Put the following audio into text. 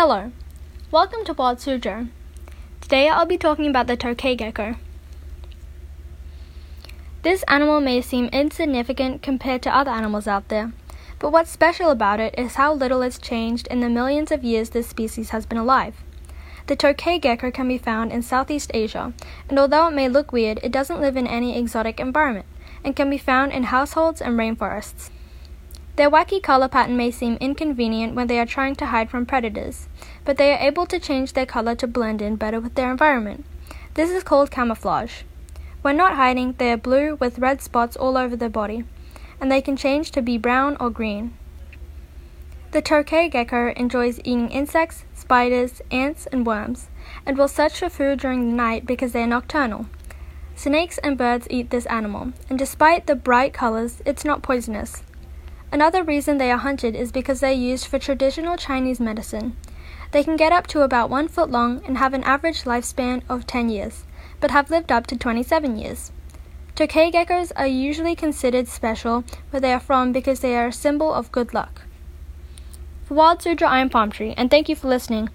Hello, welcome to Wild Suzhou. Today I'll be talking about the tokay gecko. This animal may seem insignificant compared to other animals out there, but what's special about it is how little it's changed in the millions of years this species has been alive. The tokay gecko can be found in Southeast Asia, and although it may look weird, it doesn't live in any exotic environment and can be found in households and rainforests. Their wacky color pattern may seem inconvenient when they are trying to hide from predators, but they are able to change their color to blend in better with their environment. This is called camouflage. When not hiding, they are blue with red spots all over their body, and they can change to be brown or green. The tokay gecko enjoys eating insects, spiders, ants, and worms, and will search for food during the night because they are nocturnal. Snakes and birds eat this animal, and despite the bright colors, it's not poisonous. Another reason they are hunted is because they are used for traditional Chinese medicine. They can get up to about one foot long and have an average lifespan of 10 years, but have lived up to 27 years. Tokay geckos are usually considered special where they are from because they are a symbol of good luck. For Wild Suzhou, I am Palm Tree, and thank you for listening.